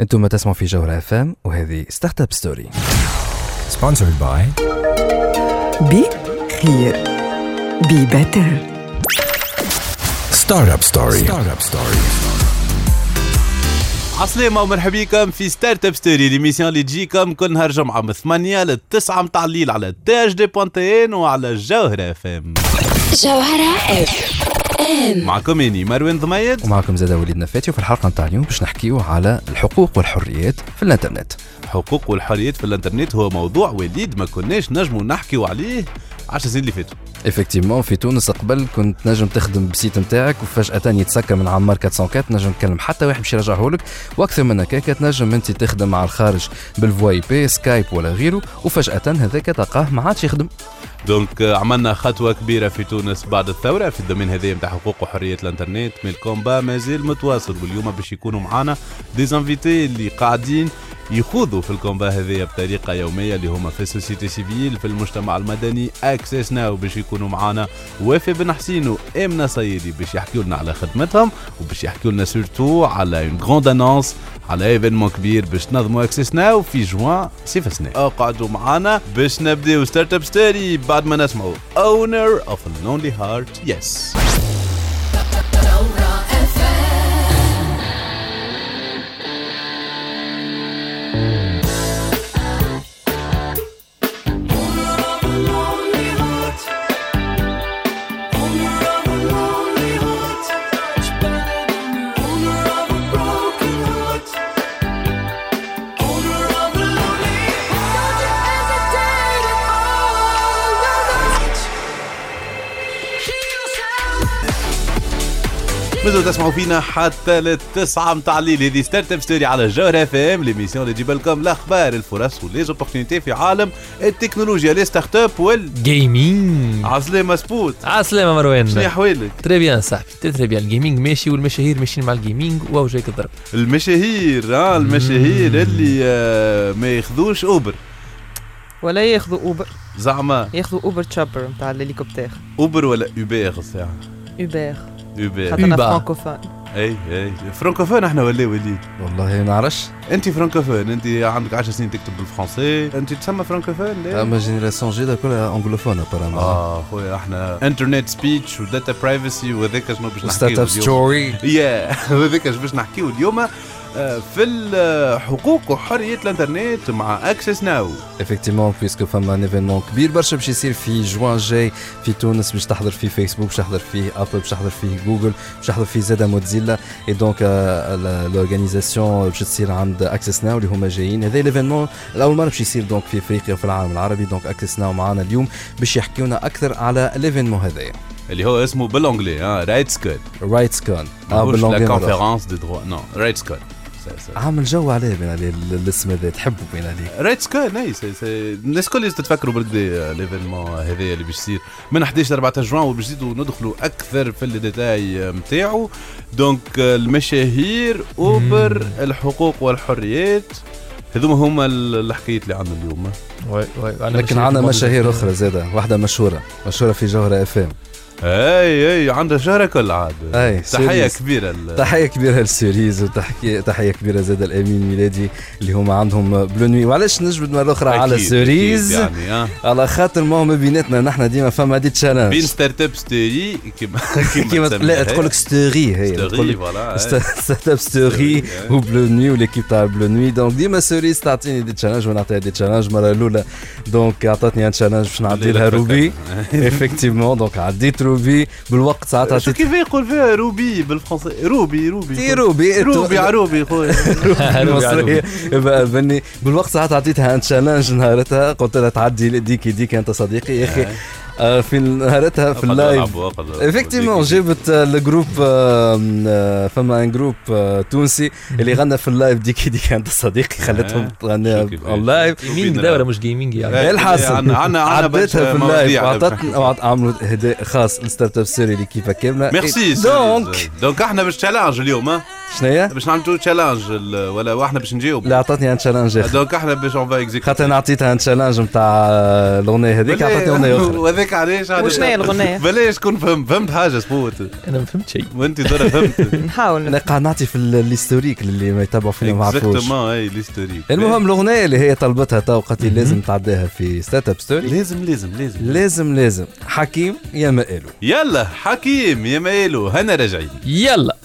أنتم تسمعوا في جوهرة اف ام وهذه startup story Sponsored by be خير be better Startup Story. Startup Story. عسلامة ومرحبا بكم في startup story l'émission اللي تجيكم كل نهار جمعة من 8 ل 9 متاع الليل على تاج دي point tn وعلى الجوهرة اف ام جوهرة اف معكم اني مروان ضميد. ومعكم زاد وليد نفاتي وفي الحلقة نتاع اليوم باش نحكيو على الحقوق والحريات في الانترنت. حقوق والحريات في الانترنت هو موضوع وليد ما كناش نجموا نحكيو عليه. 10 سنين اللي فاتوا. effectivement في تونس قبل كنت نجم تخدم ب site نتاعك وفجأة يتسكر من عمار 404 نجم تكلم حتى واحد باش يرجعه لك وأكثر من هكاك تنجم أنت تخدم على الخارج بال VoIP Skype ولا غيره وفجأة هذاك تلقاه ما عادش يخدم. donc آه، عملنا خطوة كبيرة في تونس بعد الثورة في ال domaine هذايا نتاع حقوق وحريات الإنترنت mais ال combat مازال متواصل واليوم باش يكونوا معانا des invités اللي قاعدين يخوضوا في ال combat هذايا بطريقة يومية اللي هما في ال société civile في المجتمع المدني Access Now باش يكونوا معانا. وافي بن حسين وامنة صيدي باش يحكيوا لنا على خدمتهم وباش يحكيوا لنا surtout على une grande annonce على événement كبير باش تنظموا Access Now في جوان صيف سنة أقعدوا معانا باش نبدأو startup story بعد ما نسمعوا Owner of lonely heart Yes مازالوا تسمعوا فينا حتى للتسعة متاع الليل. هذه startup story على الجوهرة اف ام l'émission اللي تجيب لكم الاخبار الفرص و les opportunités في عالم التكنولوجيا لي ستارت اب وال جيمنج عسلامة سبوت. عسلامة مروان. شنو احوالك؟ très bien صاحبي très bien ال gaming ماشي والمشاهير ماشيين مع ال gaming wow جايك الضرب المشاهير آه المشاهير اللي آه ما ياخذوش Uber ولا ياخذوا Uber زعما. ياخذوا Uber Chopper نتاع الهليكوبتر Uber ولا Uber الساعة Uber Uber خاطر أنا Uber. francophone. أي أي. فرانكوفون إحنا ولا وليد؟ والله ما نعرفش. أنت فرانكوفون أنت عندك 10 سنين تكتب بالفرنسي. أنت تسمى فرانكوفون لا اما génération جديدة كلها anglophone apparemment آه خويا إحنا internet speech و data privacy وهذاك شنو باش start نحكيو up اليوم. story يا وهذاك اش باش نحكيو اليوم. في الحقوق وحرية الانترنت مع Access Now effectivement parce que فما un événement كبير برشا باش يصير في جوان جاي في تونس باش تحضر فيه فيسبوك باش تحضر فيه Apple باش تحضر فيه جوجل باش تحضر فيه زادا Mozilla. اي donc l'organisation باش تصير عند Access Now اللي هما جايين. هذا ال événement الأول مرة باش يصير donc في افريقيا وفي العالم العربي. donc Access Now معانا اليوم باش يحكيونا أكثر على ال événement هذايا اللي هو اسمه بالانجلي آه Rights code Rights Con ماهوش لا. conférence de droits no rights code عامل جو عليه بين عليه ال- الاسم هذا تحبه بين عليه اي si si الناس الكل لازم تتفكروا بالكدا l'événement هذايا اللي باش يصير. من 11 ل 14 جوان وباش نزيدوا ندخلوا أكثر في الديتاي نتاعو donc المشاهير Uber الحقوق والحريات. هذوما هما الحكايات اللي عندنا اليوم. oui oui لكن عندنا مشاهير أخرى زادة واحدة مشهورة مشهورة في جوهرة اف ام أي أي عندها شهرة كل عاد؟ أي، تحية. كبيرة ال- تحية كبيرة للسيريز وتحيه تحية كبيرة زاد الأمين ميلادي اللي هما عندهم Bleu Nuit. وعلاش نجبد مرة أخرى على أكيد، سيريز؟ أكيد يعني آه. على خاطر ما هما بيناتنا نحن ديما فما des بين challenge Startup Story كيما كيما لا. تقول لك Story هي Story voilà Startup Story Story، وBleu Nuit و l'équipe تاع Bleu Nuit. donc ديما سيريز تعطيني des challenges ونعطيها des challenges المره الأولى donc عطاتني un challenge باش نعدي لها روبي. افكتيفمون دونك عديت روبي بالوقت ساعات شو كيف يقول فيها روبي بالفرنسي؟ روبي روبي. تي روبي روبي على روبي خويا. المصرية يبقى بني بالوقت ساعات عطيتها ان تشالنج نهارتها قلت لها تعدي ديكي ديكي أنت صديقي. يا أخي آه، في نهارتها في اللايف. افكتيمون جابت آه، الجروب آه، آه، فما ان جروب آه، تونسي اللي غنى في اللايف. ديكي ديكي انت صديقي خلتهم تغنيها شو كيفاش. اون لايف جيمنج ده ولا مش جيمنج يعني. إيه. الحاصل عنا- عنا عديتها برشا في اللايف. على وعطتنا وعط- عملوا هداء خاص للستارت اب سيري ليكيبا كامله ميرسي donc donc إحنا باش challenge اليوم ها؟ شنيا؟ باش نعملوا challenge ال- ولا وإحنا باش نجاوب اللي عطتني un challenge donc إحنا باش on va خاطر أنا عطيتها un challenge نتاع الأغنية هذيك عطتني أغنية أخرى. وهذاك هيك علاش علاش- وشنو هي الغنية؟ بلاش كون فهمت فهمت حاجة سبوت أنا ما فهمت شيء وانت ترى فهمت نحاول أنا قاعد نعطي في ال- ال historique اللي ما يتابعوا فينا ما عرفوش exactement إي l'historique المهم الاغنيه اللي هي طلبتها تو قالت. لازم تعديها في Startup Story لازم لازم لازم لازم لازم حكيم يا مقالو يلا حكيم يا مايلو هنا راجعين يلا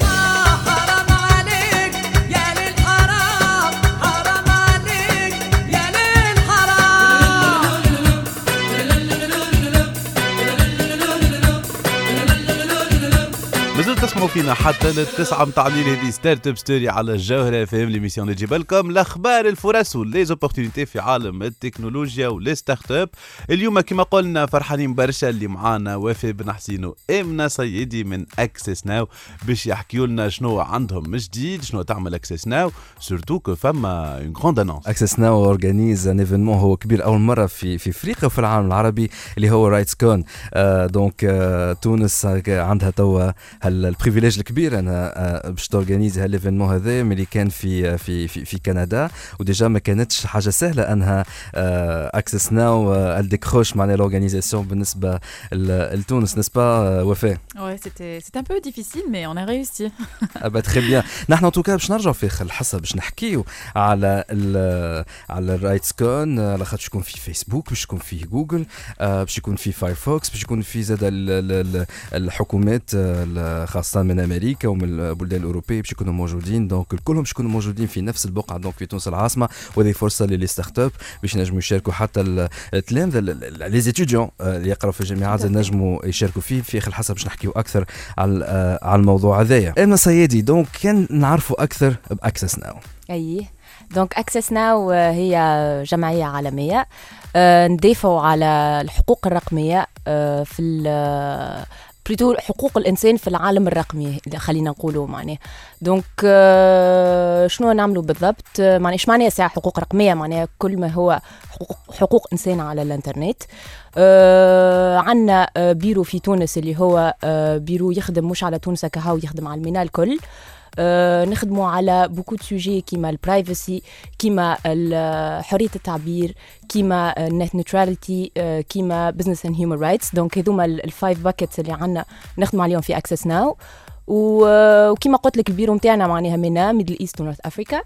تسمعوا فينا حتى للتسعة متاع الليل هذه Startup Story على الجوهرة FM l'émission اللي تجيب لكم الأخبار الفرص و les opportunités في عالم التكنولوجيا و les startups. اليوم كما قلنا فرحانين برشا اللي معانا وفاء بن حسين وإمنة سيدي من Access Now باش يحكيوا لنا شنو عندهم جديد شنو تعمل Access Now surtout que فما une grande annonce Access Now organise un événement هو كبير أول مرة في في أفريقيا وفي العالم العربي اللي هو RightsCon donc تونس عندها توا ال privilège الكبير انها آه باش تورجانيزي هال événement هذا ملي كان في في في, في كندا. و déjà ما كانتش حاجة سهلة أنها Access Now ال décroche معناها ال organisation بالنسبة لتونس n'est-ce pas وفاء؟ Ouais, c'était c'était un peu difficile, mais on a réussi. ah bah très bien نحن en tout cas باش نرجعوا في الحصة باش نحكيو على على ال RightsCon على خاطر يكون في فيسبوك باش يكون فيه جوجل آه، باش يكون في Firefox باش يكون في زاد ال- ال- ال- الحكومات آه، ال- خاصه من أمريكا ومن البلدان الأوروبية باش يكونوا موجودين. donc كلهم باش يكونوا موجودين في نفس البقعة. donc في تونس العاصمة وهذه فرصة ل les startups باش ينجموا يشاركوا حتى ال- التلامذة les étudiants اللي يقرأوا في الجامعات ينجموا يشاركوا فيه. في آخر الحصة باش نحكيو أكثر على آه، على الموضوع هذايا. أما سيدي donc كان نعرفوا أكثر ب Access Now أي. donc Access Now هي جمعية عالمية. آه، ندافعوا على الحقوق الرقمية آه، في plutôt حقوق الإنسان في العالم الرقمي خلينا نقولوا معناه. donc آه، شنو نعملوا بالضبط؟ آه، معناه إيش معناها ساعة حقوق رقمية؟ معناها كل ما هو حقوق, حقوق إنسان على الإنترنت. آه عندنا بيرو في تونس اللي هو بيرو يخدم مش على تونس كهو يخدم على ال MENA الكل. نخدموا على beaucoup de sujets كيما ال privacy كيما ال- حرية التعبير كيما ال net neutrality كيما business and human rights donc هذوما ال- ال five buckets اللي عندنا نخدم عليهم في Access Now وكيما قلت لك البيرو نتاعنا معناها MENA Middle East و North Africa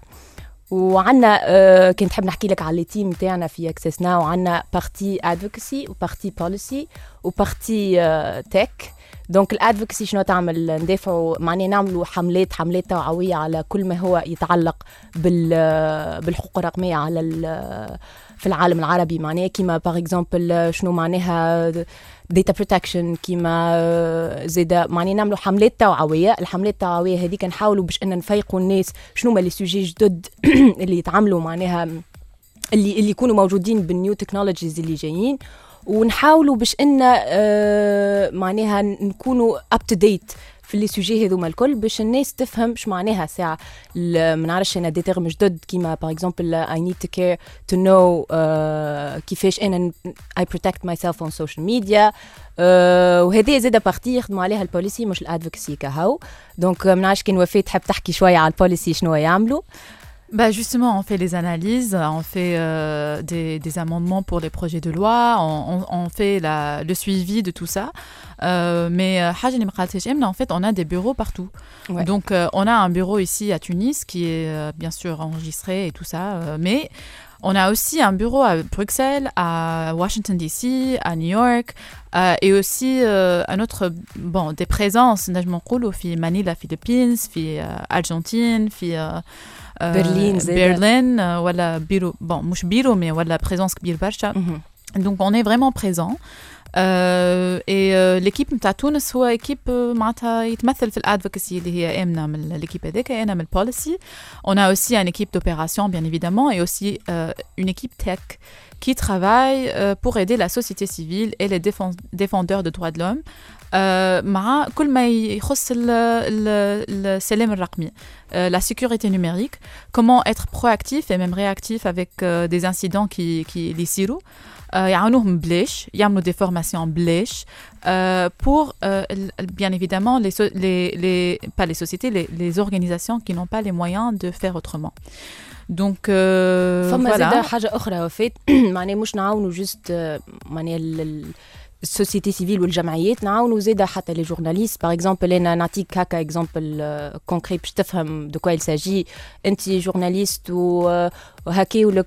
وعندنا آه كنت نحب نحكي لك على ال team نتاعنا في Access Now عندنا partie advocacy و partie policy و partie tech donc ال advocacy شنو تعمل؟ ندافعوا معناها نعملوا حملات حملات توعوية على كل ما هو يتعلق بال بالحقوق الرقمية على في العالم العربي. معناها كيما par exemple شنو معناها؟ data protection كيما زيدا معناها نعملوا حملات توعوية. الحملات التوعوية هذيك نحاولوا باش إن نفيقوا الناس شنو ما les sujets جدد اللي يتعاملوا معناها اللي اللي يكونوا موجودين بال new technologies اللي جايين. ونحاولوا باش إن آه معناها نكونوا up to date في les sujets هذوما الكل باش الناس تفهم شو معناها ساعة. ما نعرفش أنا des termes جدد كيما par exemple I need to care to know كيفاش أنا I protect myself on social media وهذه زادة partie يخدموا عليها ال policy مش ال advocacy كهو. donc ما نعرفش كان وفاء تحب تحكي شوية على ال policy شنو يعملوا. bah justement, on fait les analyses, on fait euh, des, amendements pour les projets de loi, on, fait le suivi de tout ça. Euh, mais euh, Hajj en fait, on a des bureaux partout. Donc, euh, on a un bureau ici à Tunis qui est bien sûr enregistré et tout ça, mais on a aussi un bureau à Bruxelles, à Washington DC, à New York, et aussi euh, un bon, des présences, نجموا نقولوا، Manila, Philippines, في Argentine, في euh, euh, برلين زادة. Berlin, euh, ولا bureau bon مش bureau mais ولا présence كبير برشا مهم. donc on est vraiment présent euh, et euh, l'équipe نتاع تونس هو équipe euh, معناتها يتمثل في الادفوكسي اللي هي امنه من l'équipe هذاك انا من البوليسي on a aussi une équipe d'opération bien évidemment et aussi euh, une équipe tech qui travaille euh, pour aider la société civile et les défense- défendeurs de droits de l'homme euh, مع كل ما يخص ال- ال- السلام الرقمي euh, la sécurité numérique comment être proactif et même réactif avec euh, des incidents qui, qui les يصيروا euh, يعاونوهم بلاش يعملوا des formations بلاش euh, pour euh, ال- bien évidemment les, so- les, les pas les sociétés les, les organisations qui n'ont pas les moyens de faire autrement donc euh, فما voilà. زاده حاجه اخرى وفات معناها مش نعاونوا جست آه، معناها ال- ال- ال société civile والجمعيات نعاونوا زاده حتى les journalistes par exemple أنا نعطيك هكا exemple concret باش تفهم de quoi il s'agit انت جورناليست وهاكيو لك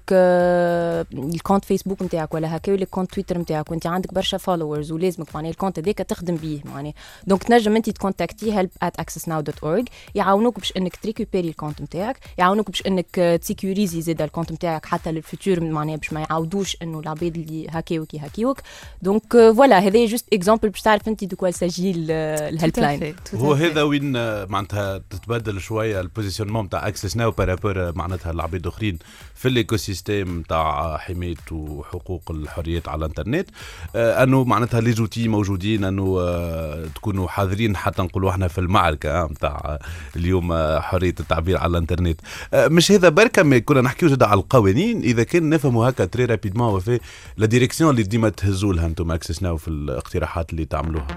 ال compte Facebook نتاعك ولا هاكيو لك compte Twitter نتاعك وانت عندك برشا followers ولازمك معناها ال compte هذاك تخدم بيه معناها donc تنجم انت تكونتاكتي help at accessnow dot org يعاونوك باش انك تريكوبيري ال compte نتاعك يعاونوك باش انك تسيكوريزي زاد الكونت نتاعك حتى لل futur معناها باش ما يعاودوش انه العباد اللي هاكيوك يهاكيوك donc آه، voilà هذا juste exemple باش تعرف أنت de quoi il s'agit ال helpline هو هذا وين آه، معناتها تتبدل شوية ال positionnement نتاع Access Now par rapport معناتها العباد الاخرين في ال écosystème نتاع حماية وحقوق الحريات على الإنترنت. آه، أنه معناتها les outils موجودين أنه آه، تكونوا حاضرين حتى نقولوا إحنا في المعركة نتاع اليوم حرية التعبير على الإنترنت. مش هذا بركة ما كنا نحكيو زاد على القوانين. إذا كان نفهموا هكا très rapidement وفي la direction اللي ديما تهزوا لها أنتم Access Now في الاقتراحات اللي تعملوها؟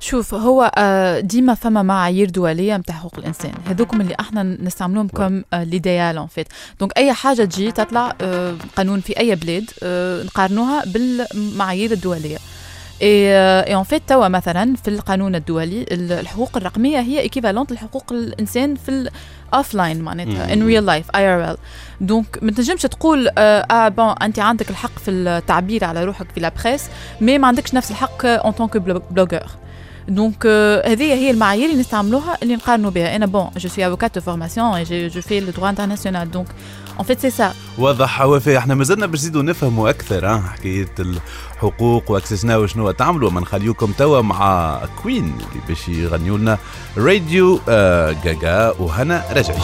شوف هو آه، ديما فما معايير دولية نتاع حقوق الإنسان. هذوكم اللي إحنا نستعملوهم comme l'idéal en fait donc أي حاجة تجي تطلع آه، قانون في أي بلاد آه، نقارنوها بالمعايير الدولية. et en fait توا مثلا في القانون الدولي ال- الحقوق الرقمية هي équivalente لحقوق الإنسان في ال offline معناتها ان. real life IRL donc ما تنجمش تقول آه, آه bon أنت عندك الحق في التعبير على روحك في la presse mais ما عندكش نفس الحق en tant que blogueur donc هذه هي المعايير اللي نستعملوها اللي نقارنوا بها. أنا bon je suis avocate de formation et je fais le droit international donc en fait c'est ça واضح وفاء إحنا مازلنا باش نزيدوا نفهموا أكثر حكاية الحقوق و Access Now وشنو تعملوا. ما نخليوكم توا مع Queen اللي باش يغنيوا لنا راديو آه جاجا وهنا رجعي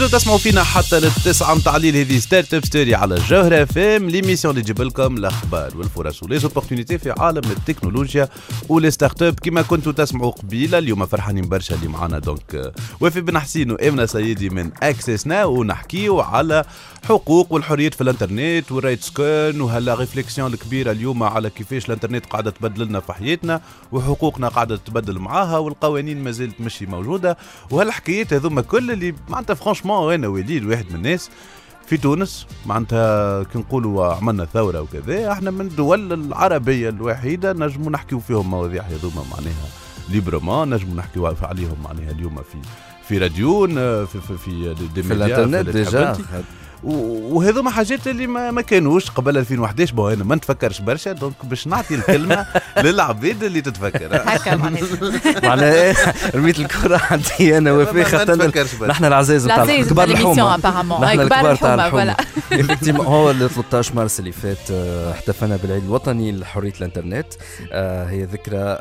مازلتوا تسمعوا فينا حتى للتسعة متاع الليل هذه Startup Story على الجوهرة فام l'émission اللي تجيب لكم الأخبار والفرص و les opportunités في عالم التكنولوجيا و les startups كما كنتوا تسمعوا قبيلة اليوم فرحانين برشا اللي معانا. donc وفاء بن حسين وامنه سيدي من Access Now ونحكيو على حقوق والحريات في الانترنت و RightsCon وهال réflexion الكبيرة اليوم على كيفاش الانترنت قاعدة تبدل لنا في حياتنا وحقوقنا قاعدة تتبدل معاها والقوانين ما زالت مشي موجودة. وهالحكايات هذوما كل اللي معناتها فرانشمون أنا وليد واحد من الناس في تونس معناتها كي نقولوا عملنا ثورة وكذا إحنا من الدول العربية الوحيدة نجموا نحكيو فيهم مواضيع هذوما معناها ليبرمون نجموا نحكيو عليهم معناها اليوم في في راديون في في في, دي في الإنترنت. ديجا وهذوما حاجات اللي ما, ما كانوش. قبل 2011 بو أنا ما نتفكرش برشا دونك باش نعطي الكلمة للعباد اللي تتفكر. هكا معناها. إيه، رميت الكرة عندي أنا وفاء خاطر. نحن نتاع العزيز كبار نتاع l'émission الحومة. نحن كبار الكبار تاع الحومة Effectivement، هو ال 13 مارس اللي فات آه، احتفلنا بالعيد الوطني لحرية الإنترنت. آه، هي ذكرى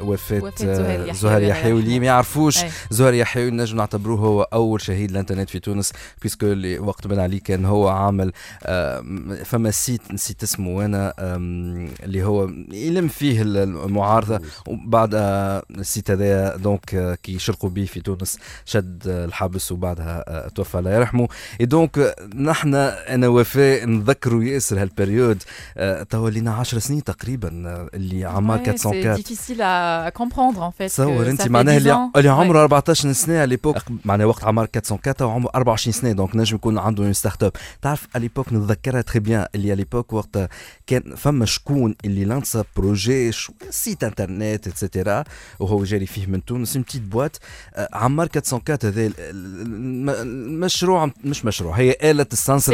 وفاة وفاة زهير آه، يحيوي، زهير الله يحيوي اللي. ما يعرفوش. زهير يحيوي نجم نعتبروه هو أول شهيد الانترنت في تونس puisque اللي وقت بن علي كان هو عامل فما site نسيت اسمه وأنا آم، اللي هو يلم فيه المعارضة. وبعد آه، السيت هذايا دونك آه، كي شرقوا به في تونس شد آه، الحبس وبعدها آه، توفى. الله يرحمه. اي دونك آه، نحن أنا وفاء نذكروا ياسر هالبريود آه، توا لينا 10 سنين تقريبا آه، اللي c'est 404 difficile à comprendre en fait. تصور انت معناها 10 اللي. عمره 14 سنه على ليبوك معناها وقت عمر 404 وعمره 24 سنه دونك نجم يكون عنده اون ستارت اب تعرف على ليبوك نتذكرها تري بيان اللي على ليبوك وقت كان فما شكون اللي لانسا بروجي سيت انترنت اتسيتيرا وهو جاري فيه من تونس اون بتيت بوات آه، عمار 404 هذا ال- ال- الم- المشروع مش مشروع هي آلة السنسرة.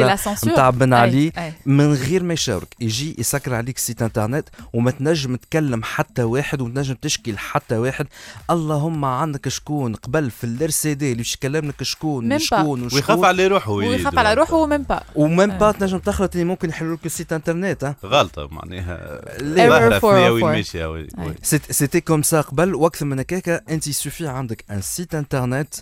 نتاع بن علي. من غير ما يشارك يجي يسكر عليك سيت انترنت وما تنجم تكلم حتى واحد وتنجم تشكي لحتى واحد اللهم عندك شكون قبل في الار سي دي اللي باش يكلم لك شكون pas. وشكون ويخاف وشكون على روحه ويخاف على روحه و même pas و même pas تنجم تخلط اللي ممكن يحلوا لك ال site internet غلطة معناها ليه؟ ظاهره ثنيه وين 404. ماشيه. c'était comme ça قبل وأكثر من هكاك أنت il suffit عندك un site internet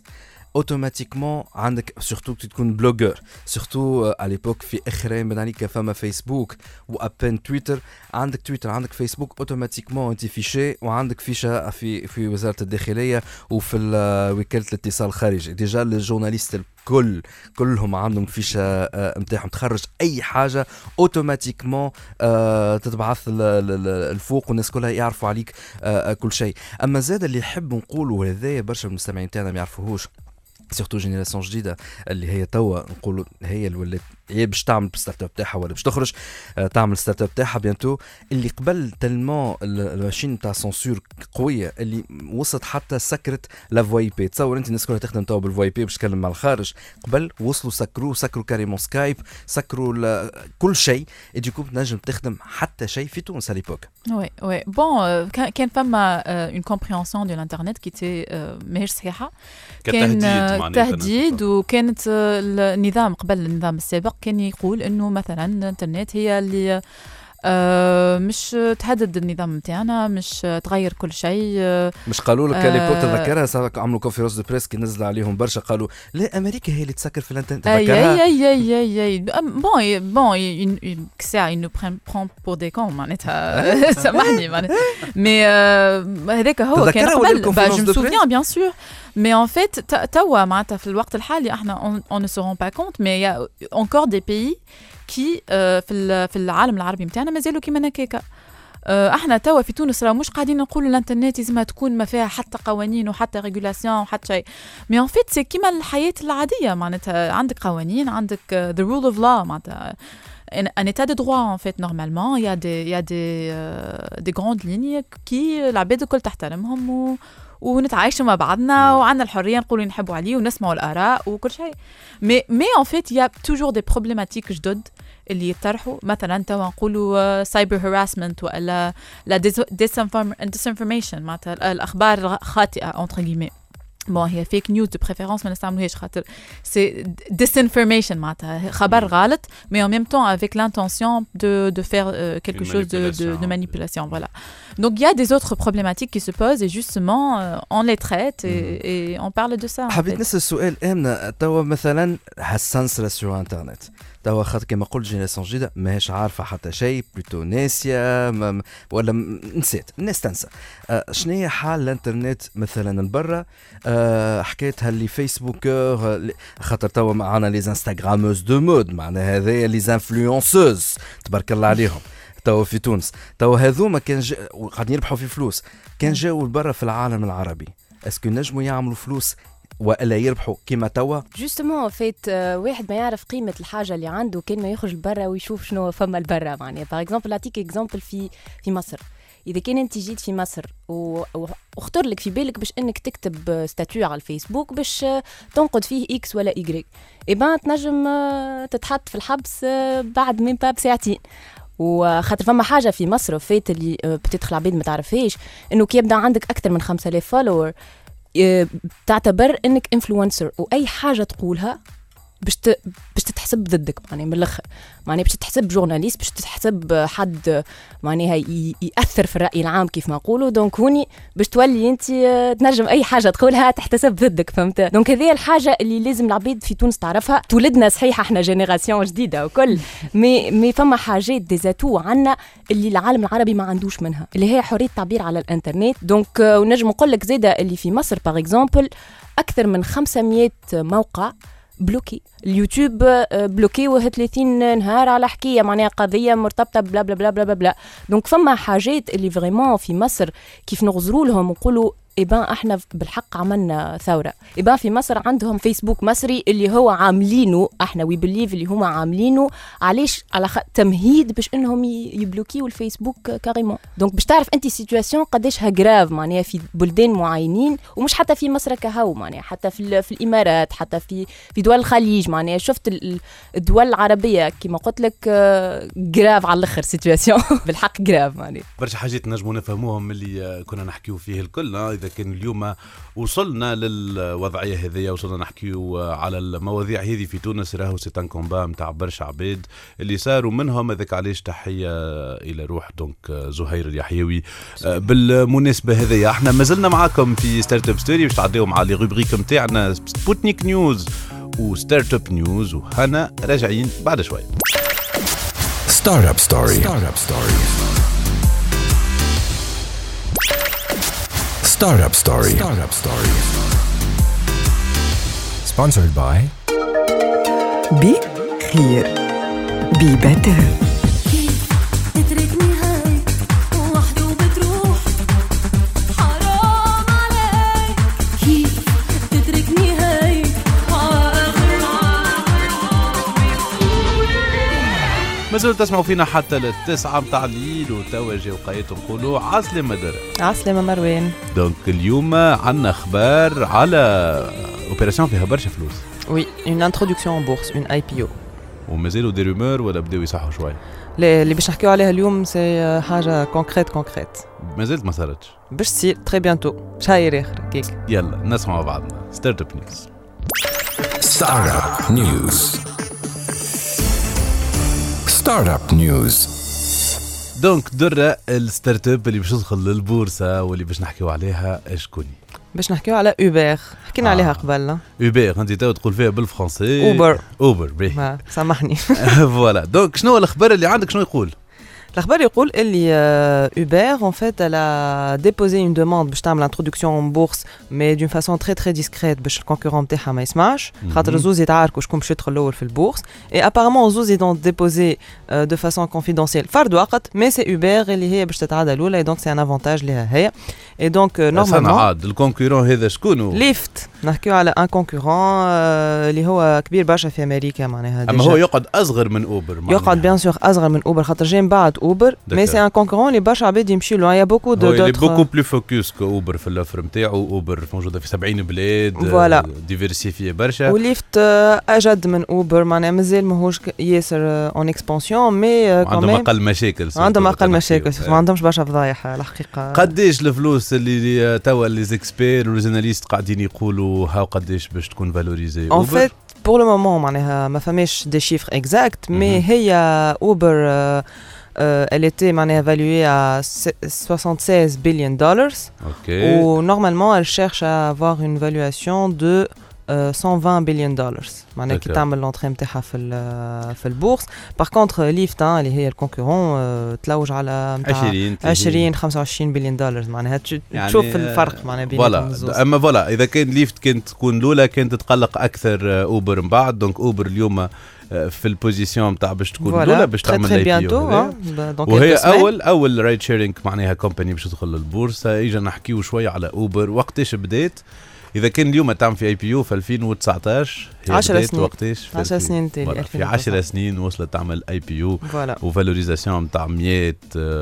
automatiquement عندك surtout كي تكون blogger surtout على l'époque في اخر من عليك فما Facebook ou bien Twitter عندك تويتر عندك Facebook automatiquement انت fiché وعندك fiche في في وزارة الداخلية وفي ال- وكالة الاتصال الخارجي. déjà ال journalistes الكل كلهم عندهم fiche نتاعهم. تخرج أي حاجة automatiquement آه، تتبعث الفوق والناس كلها يعرفوا عليك آه، آه، كل شيء. أما زاد اللي نحب نقولوا هذايا برشا المستمعين تاعنا ما يعرفوهوش surtout génération جديده اللي هي توا نقولوا هي اللي ولات هي باش تعمل startup تاعها ولا باش تخرج آه، تعمل startup تاعها bientôt اللي قبل tellement ال machine تاع censure قوية اللي وصلت حتى سكرت la VoIP. تصور أنت الناس كلها تخدم توا بال VoIP باش تكلم مع الخارج. قبل وصلوا سكروا سكروا carrément Skype سكروا كل شيء. du coup تنجم تخدم حتى شيء في تونس على l'époque Oui, oui. Bon, euh, كان فما une compréhension de l'internet qui était euh, ماهيش صحيحة كان تهديد وكانت النظام قبل النظام السابق كان يقول إنه مثلا الإنترنت هي اللي آه، مش تهدد النظام نتاعنا مش تغير كل شيء. آه، مش قالوا لك آه. تذكرها؟ سابق عملوا conférence de presse كي نزل عليهم برشا قالوا لا أمريكا هي اللي تسكر في الانترنت تذكرها. أي أي أي أي bon bon nous prend prend pour des cons معناتها. سامحني معناتها. mais هذاك هو كان تذكرها قبل. je me souviens bien sûr mais en fait توا معناتها في الوقت الحالي إحنا on, on ne se rend pas compte mais il y a encore des pays qui في في العالم العربي نتاعنا مازالوا كيما هكاكا إحنا توا في تونس راه مش قاعدين نقولوا الانترنت لازمها تكون ما فيها حتى قوانين وحتى ريغولاسيون وحتى شيء mais en fait c'est كيما الحياة العاديه معناتها عندك قوانين عندك the rule of law معناتها un état de droit en fait normalement. Il y a des il y a des euh, des grandes lignes qui الكل تحترمهم و ونتعايشوا مع بعضنا وعندنا الحرية نقولوا نحبوا عليه ونسمعوا الآراء وكل شيء. mais mais en fait y a toujours des problématiques جدد اللي يطرحوا. مثلا توا نقولوا cyber harassment ولا la désinformation معناتها الأخبار الخاطئة entre guillemets bon هي fake news de préférence ما نستعملوهاش خاطر c'est désinformation معناتها خبر غلط mais en même temps avec l'intention de, de faire euh, quelque Une chose de, de, manipulation. de manipulation voilà donc il y a des autres problématiques qui se posent et justement euh, on les traite et, et on parle de ça en حبيت fait. نسال سؤال امنه توا مثلا هال censure sur Internet توا خاطر كما قلت génération جديده ماهيش عارفة حتى شيء plutôt ناسية ولا نسيت الناس تنسى. آه شنو هي حال الانترنت مثلا البرة آه اللي Facebookeurs اللي- خاطر توا معنا les instagrammeuses de mode معنا هذايا les influenceuses تبارك الله عليهم توا في تونس. توا هذوما كان. قاعدين يربحوا في فلوس. كان جاوا لبرا في العالم العربي. est-ce que نجموا يعملوا فلوس وإلا يربحوا كيما توا. justement en fait آه، واحد ما يعرف قيمة الحاجة اللي عنده كان ما يخرج لبرا ويشوف شنو فما لبرا معناها. par exemple نعطيك اكزومبل في في مصر. إذا كان أنت جيت في مصر واخطر لك في بالك باش إنك تكتب statut على الفيسبوك باش آه، تنقد فيه X ولا Y eh ben تنجم آه، تتحط في الحبس آه، بعد من باب ساعتين. وخاطر فما حاجة في مصر en fait اللي بتدخل العباد ما تعرفهاش إنه كي يبدأ عندك أكثر من 5000 follower تعتبر إنك influenceur وأي حاجة تقولها باش. باش تتحسب ضدك معناها من الأخر معناها باش تتحسب journaliste باش تتحسب حد معناها. يأثر في الرأي العام كيف ما نقولوا donc هوني باش تولي أنت آه، تنجم أي حاجة تقولها تحتسب ضدك فهمت donc هذه الحاجة اللي لازم العباد في تونس تعرفها تولدنا صحيح إحنا génération جديدة وكل مي مي فما حاجات des atouts عنا اللي العالم العربي ما عندوش منها اللي هي حرية التعبير على الإنترنت donc آه، ونجم نقول لك زاده اللي في مصر par exemple أكثر من 500 موقع bloqués اليوتيوب آه، بلوكيوه 30 نهار على حكاية معناها قضية مرتبطة بلا بلا بلا بلا, بلا. donc فما حاجات اللي vraiment في مصر كيف نغزروا لهم ونقولوا eh ben إحنا بالحق عملنا ثورة. eh ben في مصر عندهم فيسبوك مصري اللي هو عاملينه إحنا. وي بليف اللي هما عاملينه. علاش على خ... تمهيد باش إنهم يبلوكيو الفيسبوك carrément donc باش تعرف أنت situation قداش grave معناها في بلدان معينين ومش حتى في مصر كهو معناها. حتى في, في الإمارات حتى في في دول الخليج معناها. شفت ال- ال- الدول العربية كما قلت لك آه، grave على الآخر situation بالحق grave معناها. برشا حاجات نجموا نفهموهم اللي آه، كنا نحكيو فيه الكل آه، اذا كان اليوم وصلنا للوضعية هذه وصلنا نحكيو على المواضيع هذه في تونس راهو c'est un combat نتاع برشا عباد اللي صاروا منهم هذاك علاش تحية إلى روح donc زهير اليحيوي بالمناسبة هذه إحنا مازلنا معاكم في Startup Story باش تعديو مع les rubriques نتاعنا Sputnik News و Startup News وهنا راجعين بعد شوي Startup Story. Startup Story. Startup Story. Startup Story. Sponsored by Be Clear. Be Better. ما زلتوا تسمعوا فينا حتى للتسعة متاع الليل وتوا جاو قايتهم نقولوا عسلامة درا عسلامة مروان. donc اليوم عندنا أخبار على opération فيها برشا فلوس. Oui, une introduction en bourse, une IPO. ومازالوا des rumeurs ولا بداو يصحوا شوي. اللي اللي باش نحكيو عليها اليوم c'est حاجة concrète concrète مازالت ما صارتش. باش تصير très bientôt شهير آخر كيك. يلا نسمع مع بعضنا. Startup News Startup News. Startup News. donc درة ال startup اللي باش تدخل للبورصة واللي باش نحكيو عليها شكون باش نحكيو على Uber حكينا آه. عليها قبل. Uber أنت تو تقول فيها بالفرنسي. Uber Uber باهي ما سامحني. voilà donc شنو هو الأخبار اللي عندك؟ شنو يقول؟ الاخبار يقول اللي euh, Uber en fait elle a déposé une demande باش تعمل introduction en bourse mais d'une façon très très discrète باش ال concurrent بتاعها ما يسمعش خاطر زوز يتعاركوا شكون باش يدخل الأول في ال bourse et apparemment زوز يدون déposé euh, de façon confidentielle فرد وقت mais c'est Uber اللي هي باش تتعدى الاولى et donc c'est un avantage لها هي et donc euh, سنة normalement عاد ال concurrent هذا شكون Lyft نحكيو على un concurrent اللي هو كبير برشا في أمريكا معناها أما. هو يقعد أصغر من Uber معناها. يقعد bien sûr أصغر من Uber خاطر جاي من بعد Uber mais. c'est un concurrent اللي برشا عباد يمشيو له il y a beaucoup de اللي beaucoup d'autres plus focus qu'Uber في ال offre نتاعو Uber موجودة في 70 بلاد Voilà. diversifiée برشا و Lyft آه، أجد من Uber معناها مازال ماهوش ياسر en expansion mais عندهم أقل مشاكل عندهم أقل. مشاكل ما عندهمش برشا فضايح آه، الحقيقة قديش الفلوس اللي توا لي زيكسبير وليزاناليست قاعدين يقولوا هاو قديش باش تكون فالوريزي En fait, pour le moment, معناها ما فماش des chiffres exacts, mais Mhm. هي Uber euh, euh, elle était معناها évaluée à se- 76 billion dollars. اوكي Ou normalement, elle cherche à avoir une valuation de euh, 120 billion dollars. معناها كي. تعمل l'entrée نتاعها في في البورصة. Par contre, Lyft اللي هي ال concurrent تلوج على متاع 20 20 25 بليون دولار معناها تش- تشوف الفرق معناها بين voilà اما voilà إذا كان Lyft كانت تكون الأولى كانت تتقلق أكثر آه، Uber من بعد. donc Uber اليوم آه، في ال position نتاع باش تكون الأولى باش تعمل très ال IPO bientôt بي وهي أول أول ride sharing معناها كومباني باش تدخل للبورصة. إجا نحكيو شوية على Uber وقتاش بدات إذا كان اليوم تعمل في IPO في 2019 هي 10 بدات سنين. وقتاش في 10 2000. سنين تالي في 10 2019. سنين وصلت تعمل IPO و valorisation نتاع 100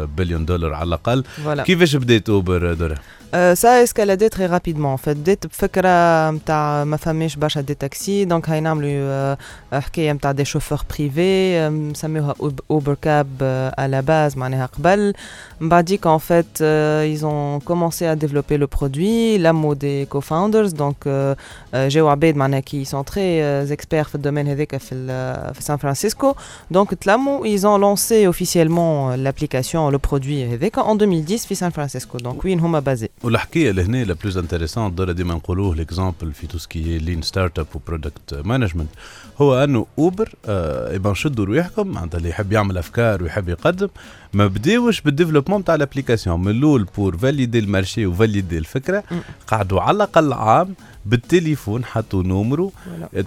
بليون دولار على الأقل voilà كيفاش بدات Uber درة ça a escaladé très rapidement en fait بدات بفكره نتاع ما فماش برشا des taxis donc هاي نعملوا آه، حكايه نتاع des chauffeurs privés نسميوها UberCab على base معناها قبل من بعديك en fait ils ont commencé à développer le produit لموا des co-founders donc آه، آه، جاو عباد معناها qui sont très euh, experts في ال domaine هذاك في ال- في سان فرانسيسكو donc تلموا ils ont lancé officiellement l'application le produit هذاك en 2010 في سان فرانسيسكو donc وين هما basés والحكاية لهنا la plus intéressante درة ديما نقولوه l'exemple في tout ce qui lean startup و product management هو أنه Uber آه يبقى شدوا رواحكم معناتها اللي يحب يعمل أفكار ويحب يقدم ما بداوش بال développement تاع ال application من الأول pour valider ال marché و valider الفكرة. قعدوا على الأقل عام بالتليفون حطوا numéro